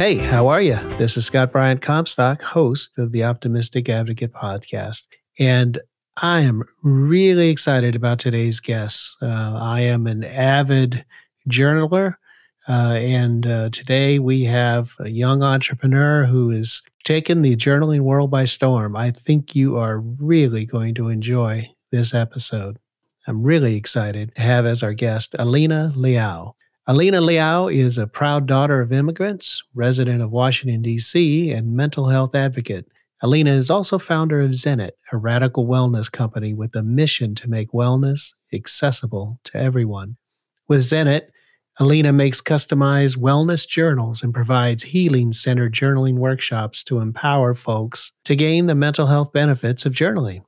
Hey, how are you? This is Scott Bryant Comstock, host of the Optimistic Advocate podcast. And I am really excited about today's guest. Uh, I am an avid journaler. Uh, and uh, today we have a young entrepreneur who has taken the journaling world by storm. I think you are really going to enjoy this episode. I'm really excited to have as our guest Alina Liao. Alina Liao is a proud daughter of immigrants, resident of Washington, D.C., and mental health advocate. Alina is also founder of Zenit, a radical wellness company with a mission to make wellness accessible to everyone. With Zenit, Alina makes customized wellness journals and provides healing centered journaling workshops to empower folks to gain the mental health benefits of journaling.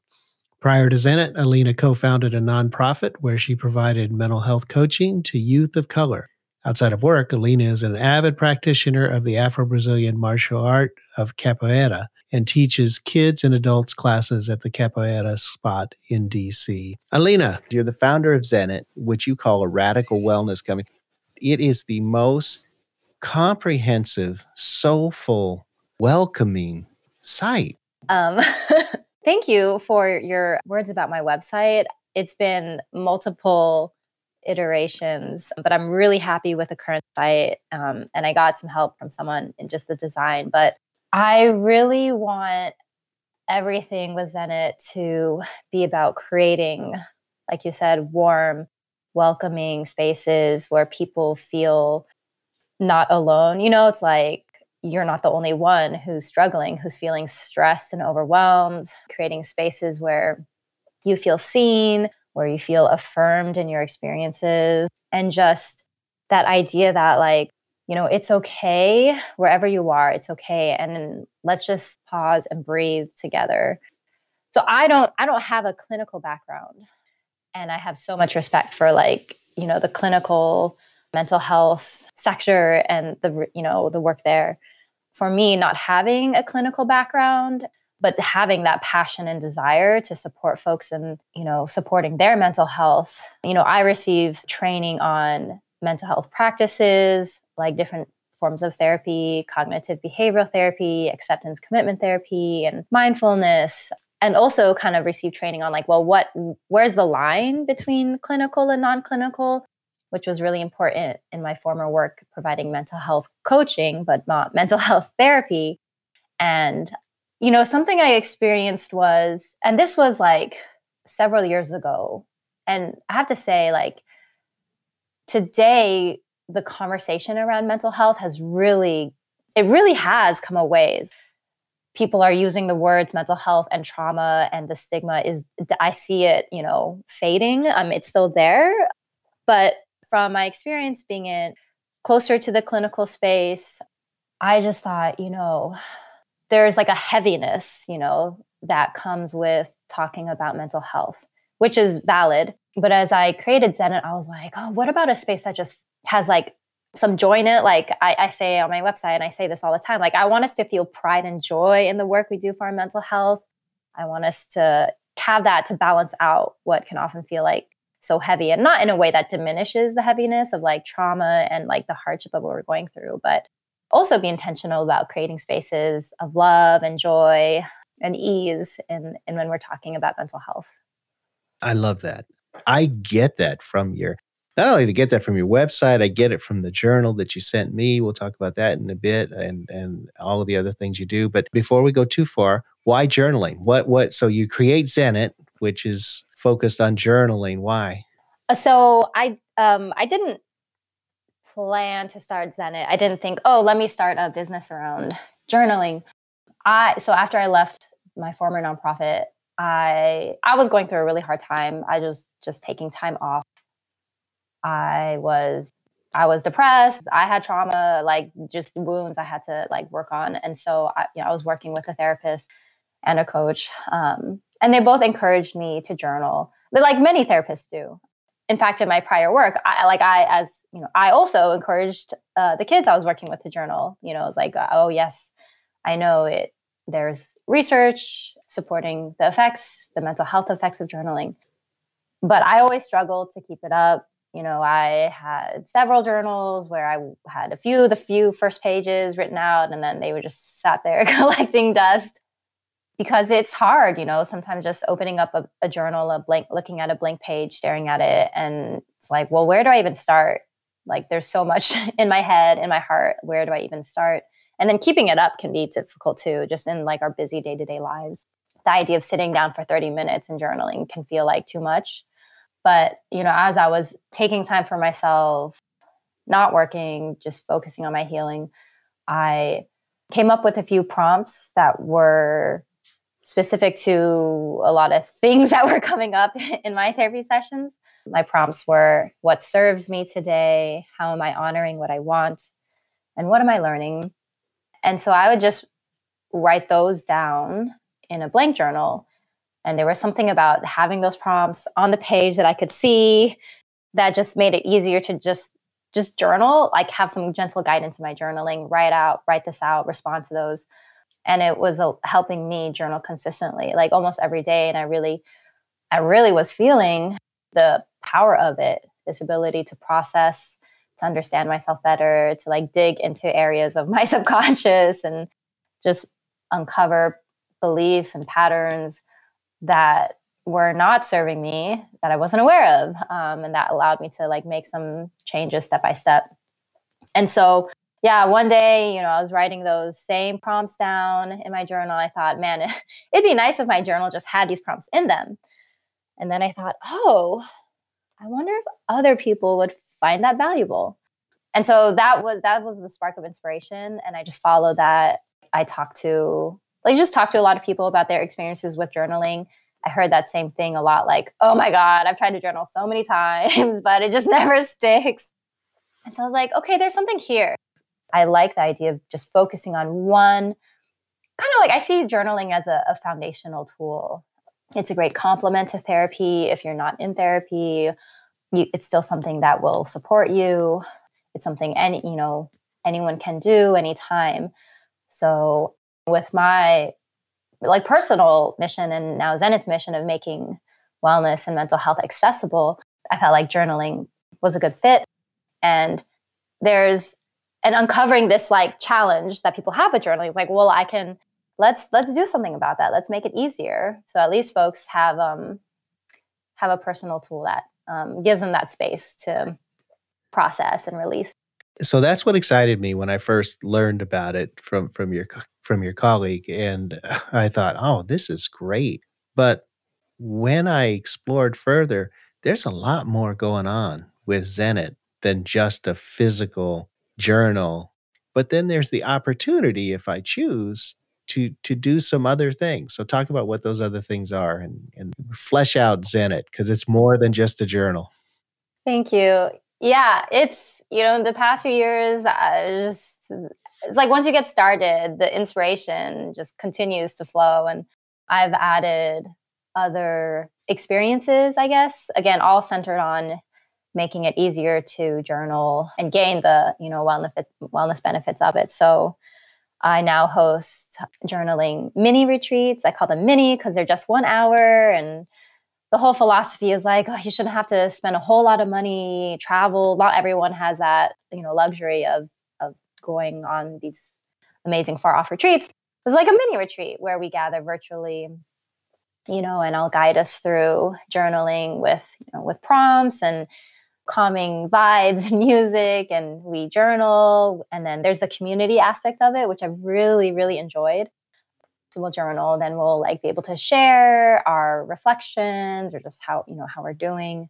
Prior to Zenit, Alina co founded a nonprofit where she provided mental health coaching to youth of color. Outside of work, Alina is an avid practitioner of the Afro Brazilian martial art of capoeira and teaches kids and adults classes at the capoeira spot in DC. Alina, you're the founder of Zenit, which you call a radical wellness company. It is the most comprehensive, soulful, welcoming site. Um, Thank you for your words about my website. It's been multiple iterations, but I'm really happy with the current site. Um, and I got some help from someone in just the design. But I really want everything with Zenit to be about creating, like you said, warm, welcoming spaces where people feel not alone. You know, it's like you're not the only one who's struggling, who's feeling stressed and overwhelmed, creating spaces where you feel seen, where you feel affirmed in your experiences, and just that idea that, like, you know, it's okay wherever you are, it's okay. And let's just pause and breathe together. So I don't I don't have a clinical background and I have so much respect for like, you know, the clinical mental health sector and the you know, the work there for me, not having a clinical background, but having that passion and desire to support folks and, you know, supporting their mental health. You know, I received training on mental health practices, like different forms of therapy, cognitive behavioral therapy, acceptance commitment therapy, and mindfulness. And also kind of received training on like, well, what where's the line between clinical and non-clinical? Which was really important in my former work providing mental health coaching, but not mental health therapy. And, you know, something I experienced was, and this was like several years ago. And I have to say, like, today, the conversation around mental health has really, it really has come a ways. People are using the words mental health and trauma, and the stigma is, I see it, you know, fading. Um, it's still there, but from my experience being in closer to the clinical space, I just thought, you know, there's like a heaviness, you know, that comes with talking about mental health, which is valid. But as I created Zenit, I was like, oh, what about a space that just has like some joy in it? Like I, I say on my website, and I say this all the time, like I want us to feel pride and joy in the work we do for our mental health. I want us to have that to balance out what can often feel like so heavy and not in a way that diminishes the heaviness of like trauma and like the hardship of what we're going through, but also be intentional about creating spaces of love and joy and ease and and when we're talking about mental health. I love that. I get that from your not only to get that from your website, I get it from the journal that you sent me. We'll talk about that in a bit and and all of the other things you do. But before we go too far, why journaling? What what so you create Zenit, which is focused on journaling. Why? Uh, so I um, I didn't plan to start Zenit. I didn't think, oh, let me start a business around journaling. I so after I left my former nonprofit, I I was going through a really hard time. I was just taking time off. I was I was depressed. I had trauma, like just wounds I had to like work on. And so I, you know, I was working with a therapist and a coach. Um, and they both encouraged me to journal like many therapists do. In fact in my prior work i like i as you know i also encouraged uh, the kids i was working with to journal. You know it's like oh yes i know it there's research supporting the effects the mental health effects of journaling. But i always struggled to keep it up. You know, I had several journals where I had a few, the few first pages written out, and then they were just sat there collecting dust because it's hard, you know, sometimes just opening up a, a, journal, a blank, looking at a blank page, staring at it. And it's like, well, where do I even start? Like, there's so much in my head, in my heart. Where do I even start? And then keeping it up can be difficult too, just in like our busy day to day lives. The idea of sitting down for 30 minutes and journaling can feel like too much. But, you know, as I was taking time for myself, not working, just focusing on my healing, I came up with a few prompts that were specific to a lot of things that were coming up in my therapy sessions. My prompts were what serves me today? How am I honoring what I want? And what am I learning? And so I would just write those down in a blank journal and there was something about having those prompts on the page that I could see that just made it easier to just just journal, like have some gentle guidance in my journaling, write out, write this out, respond to those. And it was uh, helping me journal consistently, like almost every day. And I really, I really was feeling the power of it, this ability to process, to understand myself better, to like dig into areas of my subconscious and just uncover beliefs and patterns that were not serving me that I wasn't aware of. Um, and that allowed me to like make some changes step by step. And so, yeah, one day, you know, I was writing those same prompts down in my journal. I thought, man, it'd be nice if my journal just had these prompts in them. And then I thought, oh, I wonder if other people would find that valuable. And so that was that was the spark of inspiration. And I just followed that. I talked to like just talked to a lot of people about their experiences with journaling. I heard that same thing a lot like, oh my God, I've tried to journal so many times, but it just never sticks. And so I was like, okay, there's something here. I like the idea of just focusing on one kind of like I see journaling as a, a foundational tool. It's a great complement to therapy. If you're not in therapy, you, it's still something that will support you. It's something any, you know, anyone can do anytime. So with my like personal mission and now Zenit's mission of making wellness and mental health accessible, I felt like journaling was a good fit. And there's and uncovering this like challenge that people have with journaling, like, well, I can let's let's do something about that. Let's make it easier. So at least folks have um have a personal tool that um, gives them that space to process and release. So that's what excited me when I first learned about it from from your from your colleague. And I thought, oh, this is great. But when I explored further, there's a lot more going on with Zenit than just a physical journal. But then there's the opportunity, if I choose, to to do some other things. So talk about what those other things are and, and flesh out Zenit because it's more than just a journal. Thank you. Yeah, it's you know in the past few years, I just it's like once you get started, the inspiration just continues to flow. And I've added other experiences, I guess, again, all centered on making it easier to journal and gain the, you know, wellness, wellness benefits of it. So I now host journaling mini retreats. I call them mini because they're just one hour. And the whole philosophy is like, oh, you shouldn't have to spend a whole lot of money, travel. Not everyone has that, you know, luxury of of going on these amazing far off retreats it was like a mini retreat where we gather virtually you know and i'll guide us through journaling with you know with prompts and calming vibes and music and we journal and then there's the community aspect of it which i've really really enjoyed. So we'll journal then we'll like be able to share our reflections or just how you know how we're doing.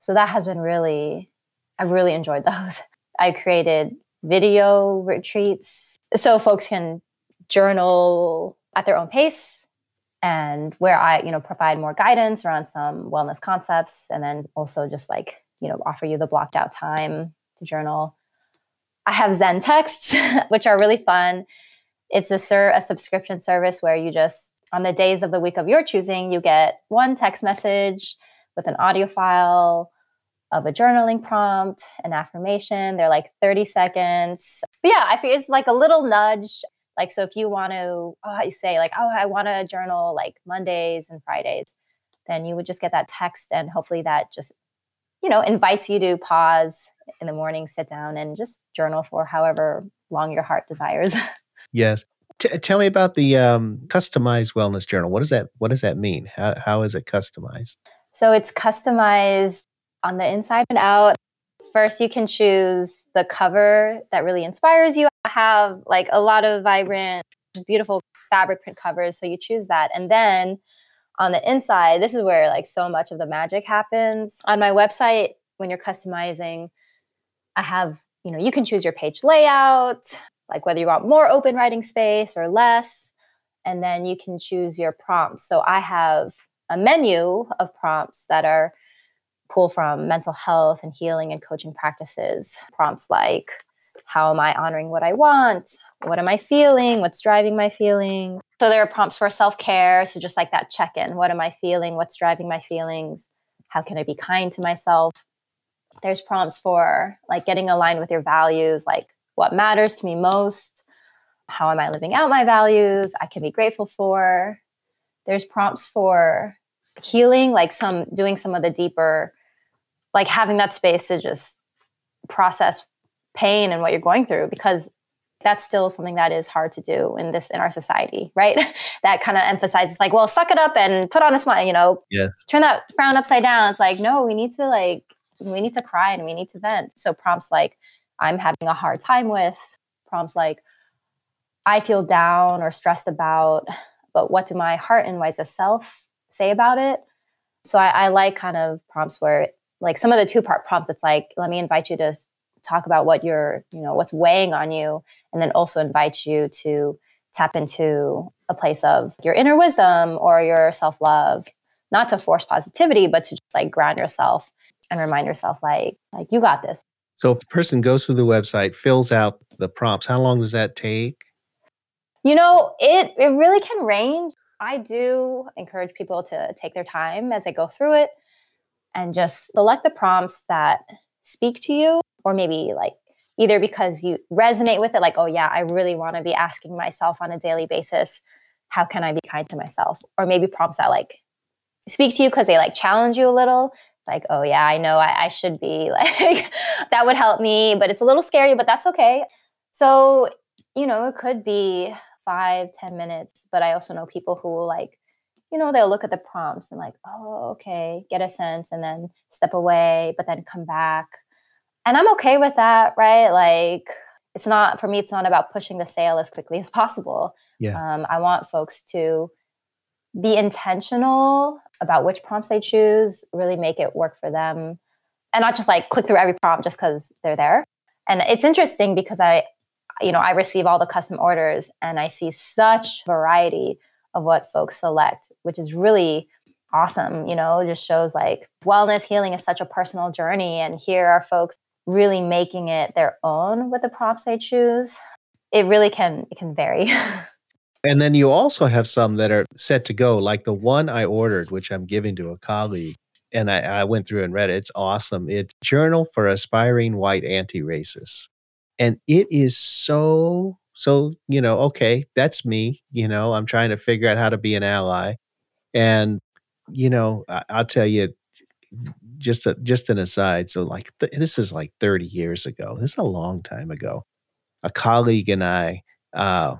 So that has been really i've really enjoyed those. I created video retreats so folks can journal at their own pace and where I, you know, provide more guidance around some wellness concepts and then also just like, you know, offer you the blocked out time to journal. I have Zen texts, which are really fun. It's a, sur- a subscription service where you just, on the days of the week of your choosing, you get one text message with an audio file of a journaling prompt, an affirmation. They're like 30 seconds. But yeah, I feel it's like a little nudge. Like, so if you want to, oh, you say like, oh, I want to journal like Mondays and Fridays, then you would just get that text and hopefully that just you know, invites you to pause in the morning, sit down and just journal for however long your heart desires. yes. T- tell me about the um, customized wellness journal. What does that What does that mean? How How is it customized? So it's customized on the inside and out. First, you can choose the cover that really inspires you. I have like a lot of vibrant, just beautiful fabric print covers. So you choose that, and then on the inside, this is where like so much of the magic happens. On my website, when you're customizing, I have, you know, you can choose your page layout, like whether you want more open writing space or less. And then you can choose your prompts. So I have a menu of prompts that are pulled from mental health and healing and coaching practices. Prompts like, how am I honoring what I want? What am I feeling? What's driving my feelings? So there are prompts for self care. So just like that check in what am I feeling? What's driving my feelings? How can I be kind to myself? There's prompts for like getting aligned with your values, like what matters to me most? How am I living out my values? I can be grateful for. There's prompts for healing, like some doing some of the deeper, like having that space to just process pain and what you're going through because that's still something that is hard to do in this in our society right? That kind of emphasizes like well suck it up and put on a smile you know? Yes. Turn that frown upside down. It's like no we need to like we need to cry and we need to vent. So prompts like i'm having a hard time with prompts like i feel down or stressed about but what do my heart and wise self say about it? So I, I like kind of prompts where like some of the two part prompts it's like let me invite you to talk about what you're, you know, what's weighing on you, and then also invite you to tap into a place of your inner wisdom or your self love, not to force positivity, but to just like ground yourself and remind yourself, like, like you got this. So if a person goes to the website, fills out the prompts, how long does that take? You know, it it really can range. I do encourage people to take their time as they go through it and just select the prompts that speak to you or maybe like either because you resonate with it like oh yeah i really want to be asking myself on a daily basis how can i be kind to myself? Or maybe prompts that like speak to you because they like challenge you a little like oh yeah i know I, I should be like that would help me but it's a little scary but that's okay. So you know it could be five ten minutes but i also know people who will like you know they'll look at the prompts and like oh okay get a sense and then step away but then come back and I'm okay with that, right? Like it's not for me it's not about pushing the sale as quickly as possible. Yeah. Um, I want folks to be intentional about which prompts they choose, really make it work for them, and not just like click through every prompt just because they're there. And it's interesting because I, you know, I receive all the custom orders and I see such variety of what folks select, which is really awesome. You know, just shows like wellness healing is such a personal journey. And here are folks really making it their own with the props they choose, it really can it can vary. and then you also have some that are set to go, like the one I ordered, which I'm giving to a colleague. And I, I went through and read it. It's awesome. It's Journal for Aspiring White Anti-Racists. And it is so, so, you know, okay, that's me. You know, I'm trying to figure out how to be an ally. And, you know, I, I'll tell you, just a, just an aside. So like th- this is like 30 years ago. This is a long time ago. A colleague and I uh,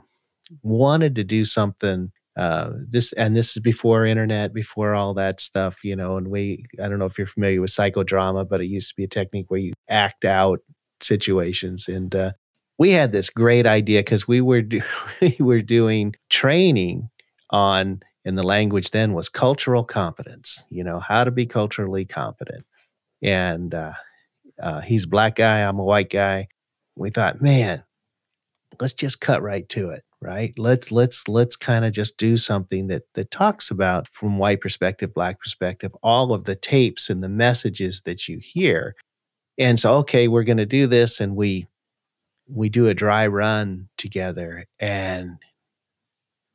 wanted to do something. Uh, this and this is before internet, before all that stuff, you know. And we, I don't know if you're familiar with psychodrama, but it used to be a technique where you act out situations. And uh, we had this great idea because we were do- we were doing training on and the language then was cultural competence you know how to be culturally competent. And uh, uh, he's a black guy i'm a white guy. We thought man let's just cut right to it right? Let's let's let's kind of just do something that that talks about from white perspective black perspective all of the tapes and the messages that you hear. And so okay we're going to do this and we we do a dry run together and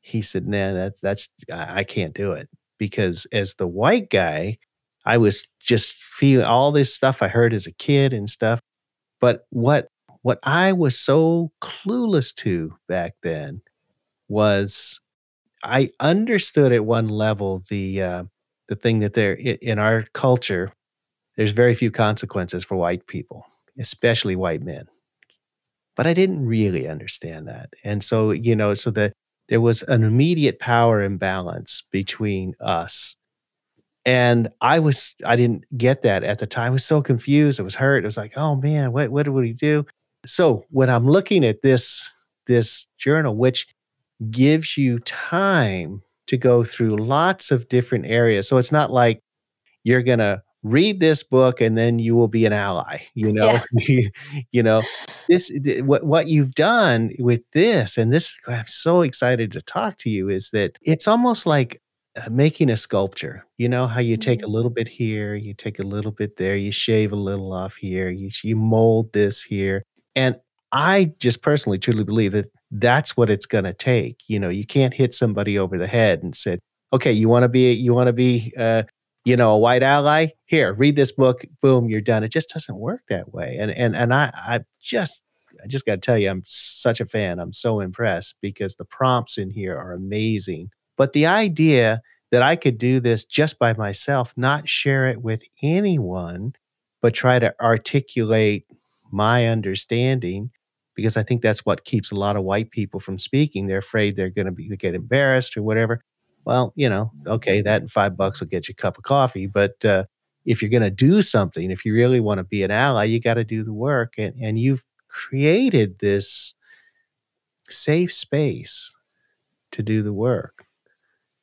he said, "Nah, that's that's I can't do it because as the white guy, I was just feeling all this stuff I heard as a kid and stuff. But what what I was so clueless to back then was I understood at one level the uh, the thing that there in our culture there's very few consequences for white people, especially white men. But I didn't really understand that. And so, you know, so that there was an immediate power imbalance between us. And I was, I didn't get that at the time. I was so confused. I was hurt. I was like, oh man, what, what did we do? So when I'm looking at this, this journal, which gives you time to go through lots of different areas. So it's not like you're going to read this book and then you will be an ally you know yeah. you know this what what you've done with this and this i'm so excited to talk to you is that it's almost like uh, making a sculpture you know how you take a little mm-hmm. bit here you take a little bit there you shave a little off here you, you mold this here and i just personally truly believe that that's what it's going to take you know you can't hit somebody over the head and say okay you want to be you want to be uh, you know, a white ally, here, read this book, boom, you're done. It just doesn't work that way. And and and I I just I just got to tell you, I'm such a fan. I'm so impressed because the prompts in here are amazing. But the idea that I could do this just by myself, not share it with anyone, but try to articulate my understanding, because I think that's what keeps a lot of white people from speaking. They're afraid they're going to be they get embarrassed or whatever well, you know, okay, that and five bucks will get you a cup of coffee. But uh, if you're going to do something, if you really want to be an ally, you got to do the work. And, and you've created this safe space to do the work.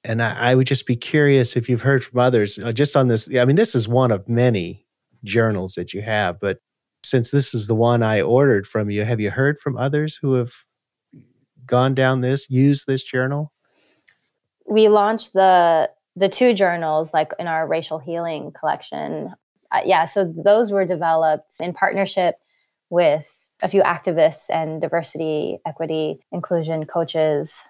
And I, I would just be curious if you've heard from others uh, just on this. I mean, this is one of many journals that you have, but since this is the one I ordered from you, have you heard from others who have gone down this, used this journal? We launched the the two journals like in our racial healing collection. Uh, yeah so those were developed in partnership with a few activists and diversity equity inclusion coaches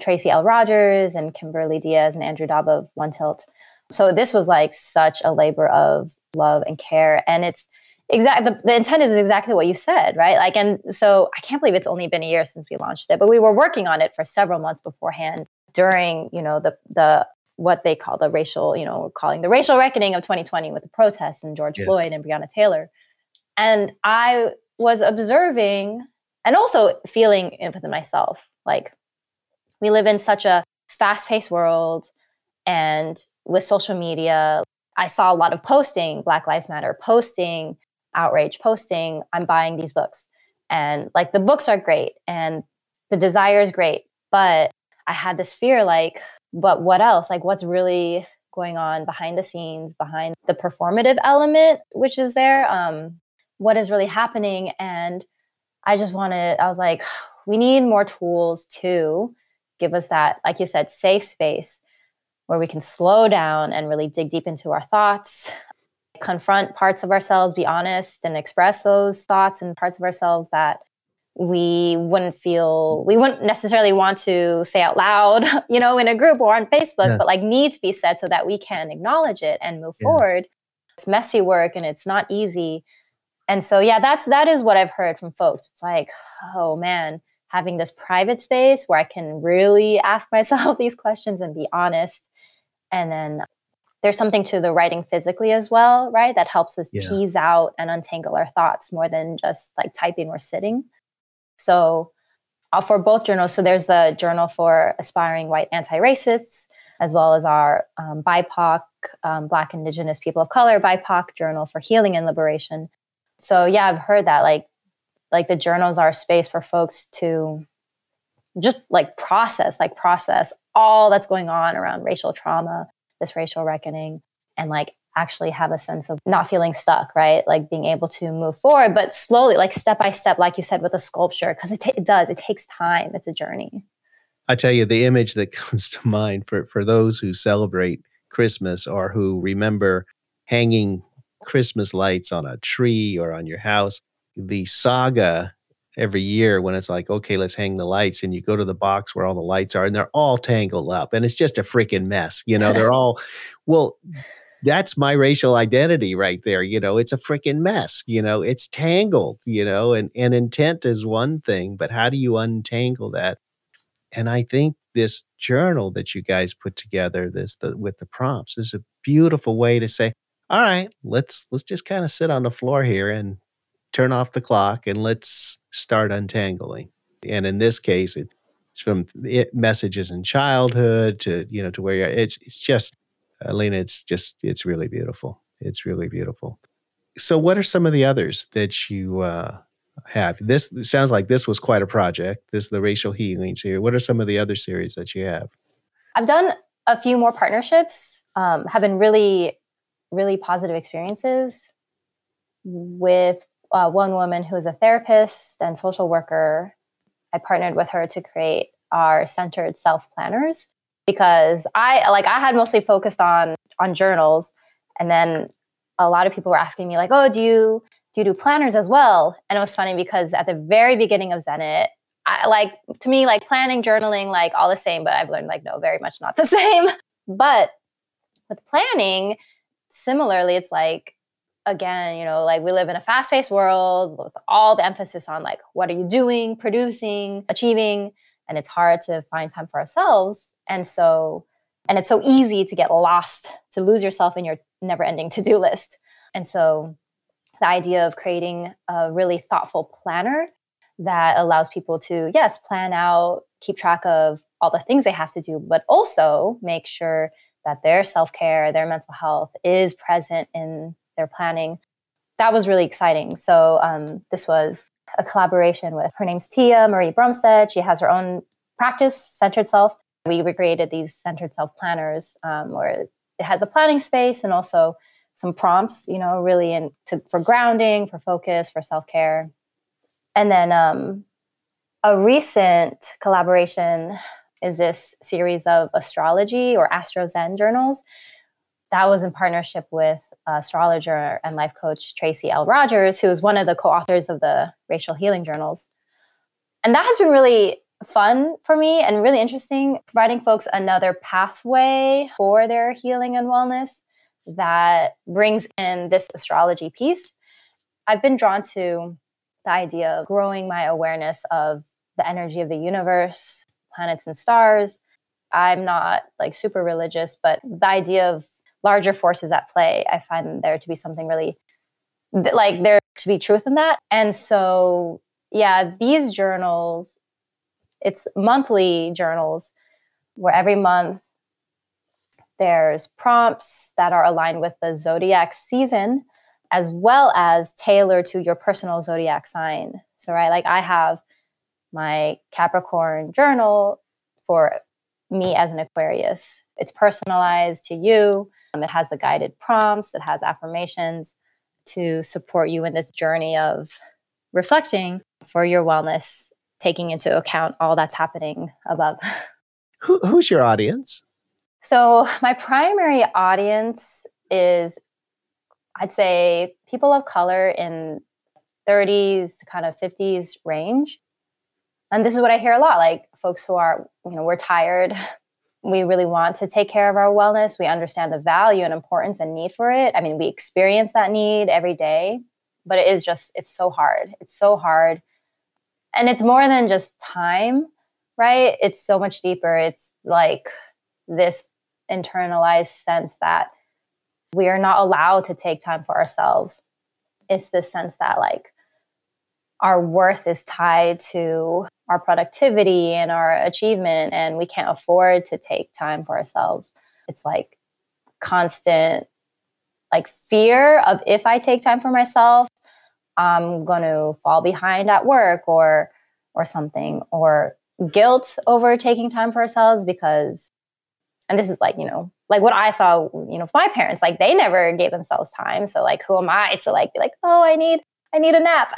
tracy l. Rogers and kimberly diaz and andrew dabb of one tilt. So this was like such a labor of love and care and it's exactly the, the intent is exactly what you said right? Like and so i can't believe it's only been a year since we launched it but we were working on it for several months beforehand during you know the the what they call the racial you know calling the racial reckoning of 2020 with the protests and George yeah. Floyd and Breonna Taylor, and I was observing and also feeling within myself like we live in such a fast-paced world and with social media i saw a lot of posting black lives matter posting outrage posting i'm buying these books and like the books are great and the desire is great but I had this fear like, but what else? Like, what's really going on behind the scenes, behind the performative element, which is there? Um, what is really happening? And I just wanted, I was like, we need more tools to give us that, like you said, safe space where we can slow down and really dig deep into our thoughts, confront parts of ourselves, be honest, and express those thoughts and parts of ourselves that we wouldn't feel mm. we wouldn't necessarily want to say out loud you know in a group or on facebook yes. but like need to be said so that we can acknowledge it and move yes. forward it's messy work and it's not easy and so yeah that's that is what i've heard from folks it's like oh man having this private space where i can really ask myself these questions and be honest and then there's something to the writing physically as well right that helps us yeah. tease out and untangle our thoughts more than just like typing or sitting so uh, for both journals, so there's the journal for aspiring white anti-racists, as well as our um, BIPOC, um, Black Indigenous People of Color BIPOC journal for healing and liberation. So yeah, I've heard that like like the journals are a space for folks to just like process, like process all that's going on around racial trauma, this racial reckoning, and like actually have a sense of not feeling stuck, right? Like being able to move forward, but slowly, like step by step, like you said with a sculpture, because it, it does, it takes time. It's a journey. I tell you, the image that comes to mind for, for those who celebrate Christmas or who remember hanging Christmas lights on a tree or on your house, the saga every year when it's like, okay, let's hang the lights, and you go to the box where all the lights are, and they're all tangled up, and it's just a freaking mess. You know, they're all well that's my racial identity right there. You know, it's a freaking mess. You know, it's tangled, you know, and, and intent is one thing, but how do you untangle that? And I think this journal that you guys put together, this the, with the prompts, is a beautiful way to say, all right, let's let's just kind of sit on the floor here and turn off the clock and let's start untangling. And in this case, it, it's from it, messages in childhood to you know to where you're. It's it's just, Alina. It's just it's really beautiful. It's really beautiful. So, what are some of the others that you uh, have? This sounds like this was quite a project. This is the racial healing series. What are some of the other series that you have? I've done a few more partnerships. Um, have been really, really positive experiences with uh, one woman who is a therapist and social worker. I partnered with her to create our centered self planners because I like I had mostly focused on on journals, and then a lot of people were asking me like, "Oh, do you do you do planners as well?" And it was funny because at the very beginning of Zenit, I like to me like planning, journaling, like all the same, but I've learned like no, very much not the same. But with planning, similarly, it's like again, you know, like we live in a fast-paced world with all the emphasis on like what are you doing, producing, achieving, and it's hard to find time for ourselves. And so and it's so easy to get lost, to lose yourself in your never-ending to-do list. And so the idea of creating a really thoughtful planner that allows people to yes, plan out, keep track of all the things they have to do, but also make sure that their self-care, their mental health is present in their planning. That was really exciting. So um, this was a collaboration with her name's Tia Marie Brumstead. She has her own practice, Centered Self. We recreated these Centered Self planners um, where it has a planning space and also some prompts, you know, really in to, for grounding, for focus, for self care. And then um, a recent collaboration is this series of astrology or Astro Zen journals. That was in partnership with Uh, astrologer and life coach Tracy L. Rogers, who is one of the co authors of the Racial Healing Journals. And that has been really fun for me and really interesting, providing folks another pathway for their healing and wellness that brings in this astrology piece. I've been drawn to the idea of growing my awareness of the energy of the universe, planets and stars. I'm not like super religious, but the idea of larger forces at play, I find there to be something really like there to be truth in that. And so, yeah, these journals, it's monthly journals where every month there's prompts that are aligned with the zodiac season as well as tailored to your personal zodiac sign. So, right, like I have my Capricorn journal for me as an Aquarius. It's personalized to you. Um, it has the guided prompts, it has affirmations to support you in this journey of reflecting for your wellness, taking into account all that's happening above. Who, who's your audience? So, my primary audience is, I'd say, people of color in 30s, kind of 50s range. And this is what I hear a lot like folks who are, you know, we're tired, we really want to take care of our wellness. We understand the value and importance and need for it. I mean, we experience that need every day, but it is just, it's so hard. It's so hard. And it's more than just time, right? It's so much deeper. It's like this internalized sense that we are not allowed to take time for ourselves. It's this sense that, like, our worth is tied to our productivity and our achievement and we can't afford to take time for ourselves. It's like constant like fear of if i take time for myself i'm going to fall behind at work or or something or guilt over taking time for ourselves because and this is like you know like what i saw you know my parents like they never gave themselves time. So like who am i to like be like oh i need i need a nap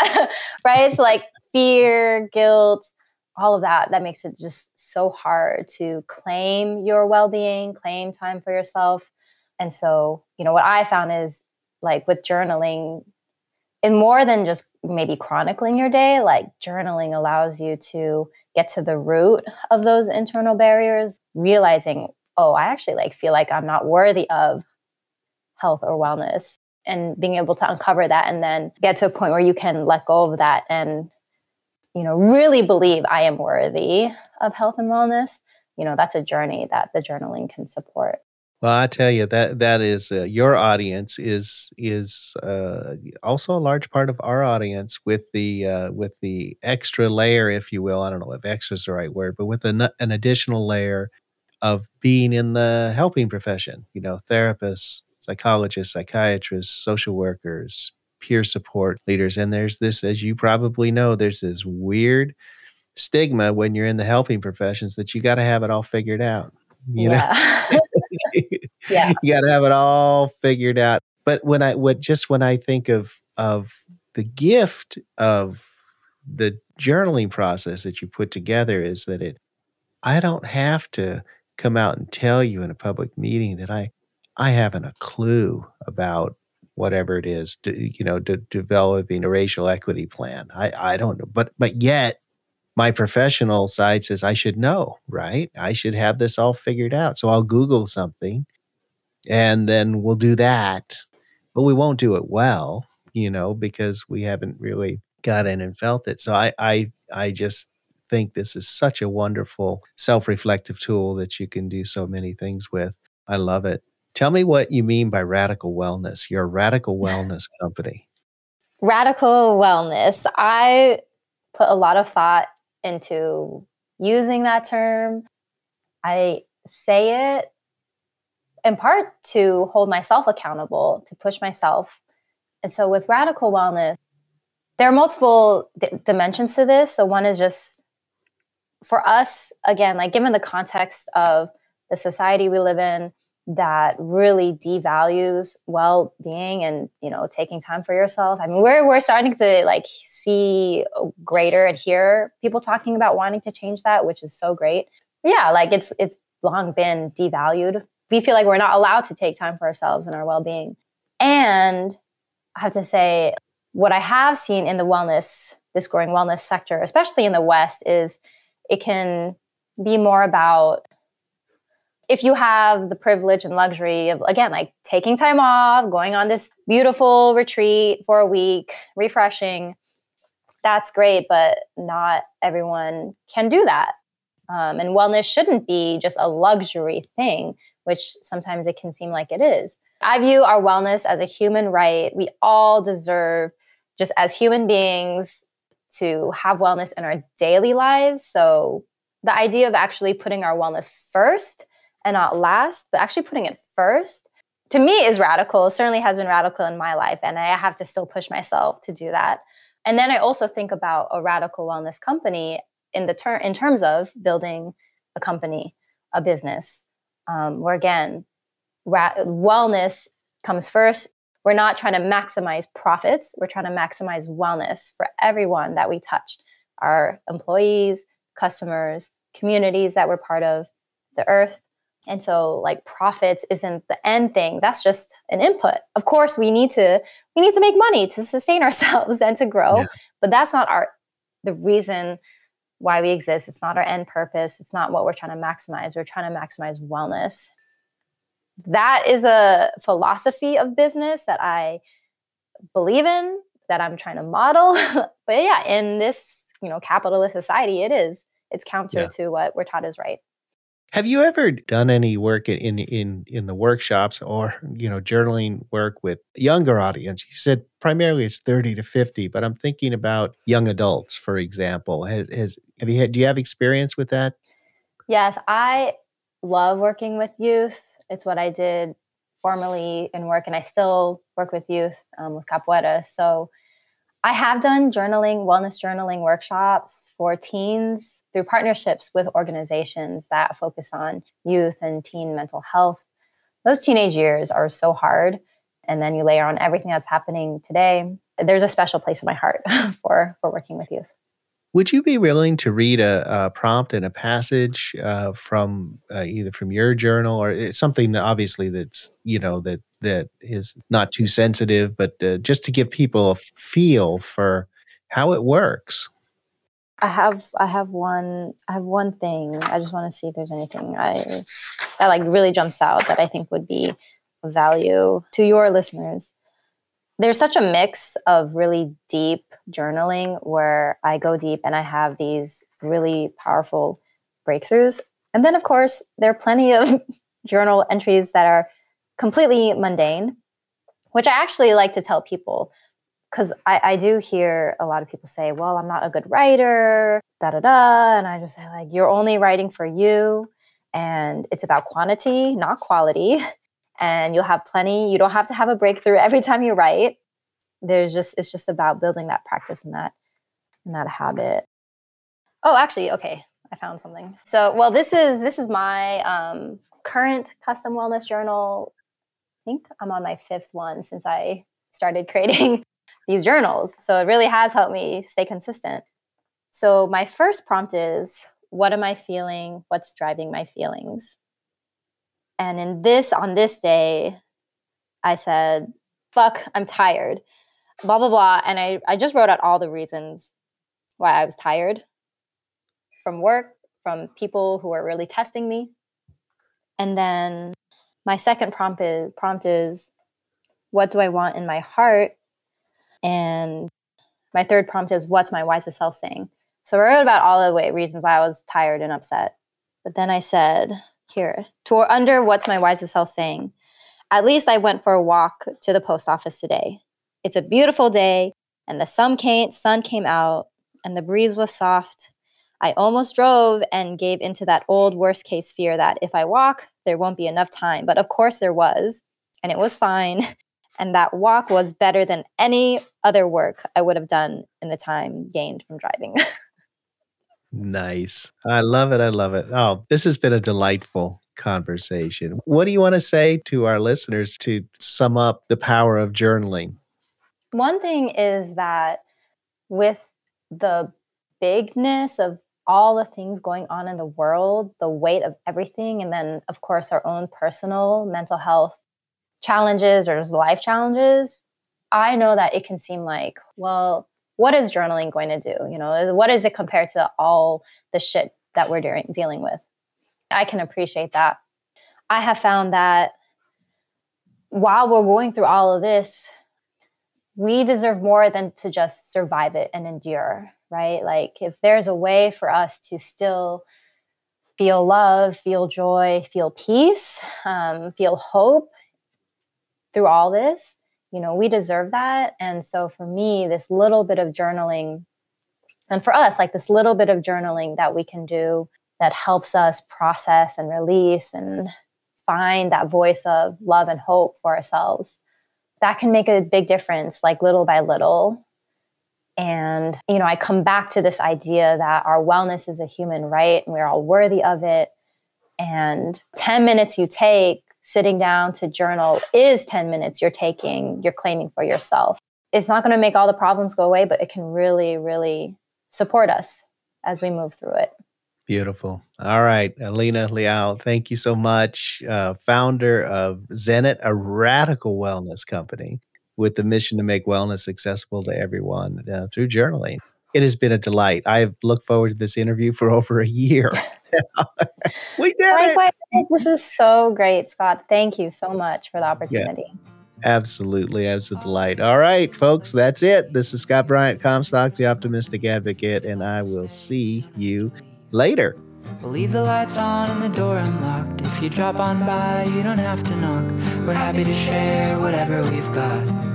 right? So like fear guilt all of that that makes it just so hard to claim your well-being claim time for yourself. And so you know what i found is like with journaling in more than just maybe chronicling your day like journaling allows you to get to the root of those internal barriers realizing oh i actually like feel like i'm not worthy of health or wellness and being able to uncover that and then get to a point where you can let go of that and you know, really believe I am worthy of health and wellness, you know, that's a journey that the journaling can support. Well, I tell you that that is uh, your audience is is uh, also a large part of our audience with the uh, with the extra layer, if you will. I don't know if extra is the right word, but with an, an additional layer of being in the helping profession. You know, therapists, psychologists, psychiatrists, social workers, peer support leaders, and there's this, as you probably know, there's this weird stigma when you're in the helping professions that you got to have it all figured out. You yeah. know. yeah. You got to have it all figured out. But when I what just when I think of of the gift of the journaling process that you put together is that it I don't have to come out and tell you in a public meeting that I I haven't a clue about whatever it is, you know, de- developing a racial equity plan. I I don't know, but but yet my professional side says I should know, right? I should have this all figured out. So I'll Google something and then we'll do that. But we won't do it well, you know, because we haven't really got in and felt it. So I I I just think this is such a wonderful self-reflective tool that you can do so many things with. I love it. Tell me what you mean by radical wellness. You're a radical wellness company. Radical wellness. I put a lot of thought into using that term. I say it in part to hold myself accountable, to push myself. And so with radical wellness, there are multiple d- dimensions to this. So one is just for us, again, like given the context of the society we live in that really devalues well-being and you know taking time for yourself. I mean we're we're starting to like see greater and hear people talking about wanting to change that which is so great. Yeah like it's it's long been devalued. We feel like we're not allowed to take time for ourselves and our well-being. And i have to say what i have seen in the wellness this growing wellness sector especially in the west is it can be more about if you have the privilege and luxury of again like taking time off going on this beautiful retreat for a week refreshing that's great but not everyone can do that. Um, and wellness shouldn't be just a luxury thing which sometimes it can seem like it is. I view our wellness as a human right. We all deserve just as human beings to have wellness in our daily lives. So the idea of actually putting our wellness first and not last, but actually putting it first to me is radical. Certainly has been radical in my life. And I have to still push myself to do that. And then I also think about a radical wellness company in the ter- in terms of building a company, a business, um, where again, ra- wellness comes first. We're not trying to maximize profits. We're trying to maximize wellness for everyone that we touch, our employees, customers, communities that we're part of, the earth, and so like profits isn't the end thing. That's just an input. Of course, we need to we need to make money to sustain ourselves and to grow, yeah. but that's not our the reason why we exist. It's not our end purpose. It's not what we're trying to maximize. We're trying to maximize wellness. That is a philosophy of business that I believe in, that I'm trying to model. but yeah, in this, you know, capitalist society, it is. It's counter yeah. to what we're taught is right. Have you ever done any work in in in the workshops or you know journaling work with younger audience? You said primarily it's thirty to fifty, but I'm thinking about young adults, for example. Has, has have you had? Do you have experience with that? Yes, I love working with youth. It's what I did formally in work, and I still work with youth um, with Capoeira. So I have done journaling, wellness journaling workshops for teens through partnerships with organizations that focus on youth and teen mental health. Those teenage years are so hard. And then you layer on everything that's happening today. There's a special place in my heart for, for working with youth. Would you be willing to read a, a prompt and a passage uh, from uh, either from your journal or it's something that obviously that's you know that that is not too sensitive, but uh, just to give people a feel for how it works? I have I have one I have one thing. I just want to see if there's anything I that like really jumps out that I think would be of value to your listeners there's such a mix of really deep journaling where I go deep and I have these really powerful breakthroughs. And then, of course, there are plenty of journal entries that are completely mundane, which I actually like to tell people because I, I, do hear a lot of people say, well, I'm not a good writer, da da da. And I just say, like, you're only writing for you. And it's about quantity, not quality. And you'll have plenty. You don't have to have a breakthrough every time you write. There's just, it's just about building that practice and that, and that habit. Oh, actually, okay. I found something. So, well, this is, this is my um, current custom wellness journal. I think I'm on my fifth one since I started creating these journals. So it really has helped me stay consistent. So my first prompt is what am I feeling? What's driving my feelings? And in this, on this day, I said, fuck, I'm tired, blah, blah, blah. And I, I just wrote out all the reasons why I was tired from work, from people who are really testing me. And then my second prompt is, prompt is what do I want in my heart? And my third prompt is, What's my wisest self saying? So I wrote about all the way reasons why I was tired and upset. But then I said, Here, under What's my wisest self saying? At least I went for a walk to the post office today. It's a beautiful day, and the sun came, sun came out, and the breeze was soft. I almost drove and gave into that old worst case fear that if I walk, there won't be enough time. But of course, there was, and it was fine. And that walk was better than any other work I would have done in the time gained from driving. nice. I love it. I love it. Oh, this has been a delightful conversation. What do you want to say to our listeners to sum up the power of journaling? One thing is that with the bigness of all the things going on in the world, the weight of everything, and then, of course, our own personal mental health challenges or just life challenges, I know that it can seem like, well, what is journaling going to do? You know, what is it compared to all the shit that we're de- dealing with? I can appreciate that. I have found that while we're going through all of this, we deserve more than to just survive it and endure, right? Like, if there's a way for us to still feel love, feel joy, feel peace, um, feel hope, through all this you know we deserve that and so for me this little bit of journaling and for us like this little bit of journaling that we can do that helps us process and release and find that voice of love and hope for ourselves that can make a big difference like little by little and you know i come back to this idea that our wellness is a human right and we're all worthy of it and 10 minutes you take sitting down to journal is 10 minutes you're taking, you're claiming for yourself. It's not going to make all the problems go away, but it can really, really support us as we move through it. Beautiful. All right, Alina Liao, thank you so much. Uh, founder of Zenit, a radical wellness company with the mission to make wellness accessible to everyone uh, through journaling. It has been a delight. I've looked forward to this interview for over a year. we did Likewise, it. This was so great, Scott. Thank you so much for the opportunity. Yeah. Absolutely. As a delight. All right, folks, that's it. This is Scott Bryant, Comstock, the Optimistic Advocate, and I will see you later. We'll leave the lights on and the door unlocked. If you drop on by, you don't have to knock. We're happy to share whatever we've got.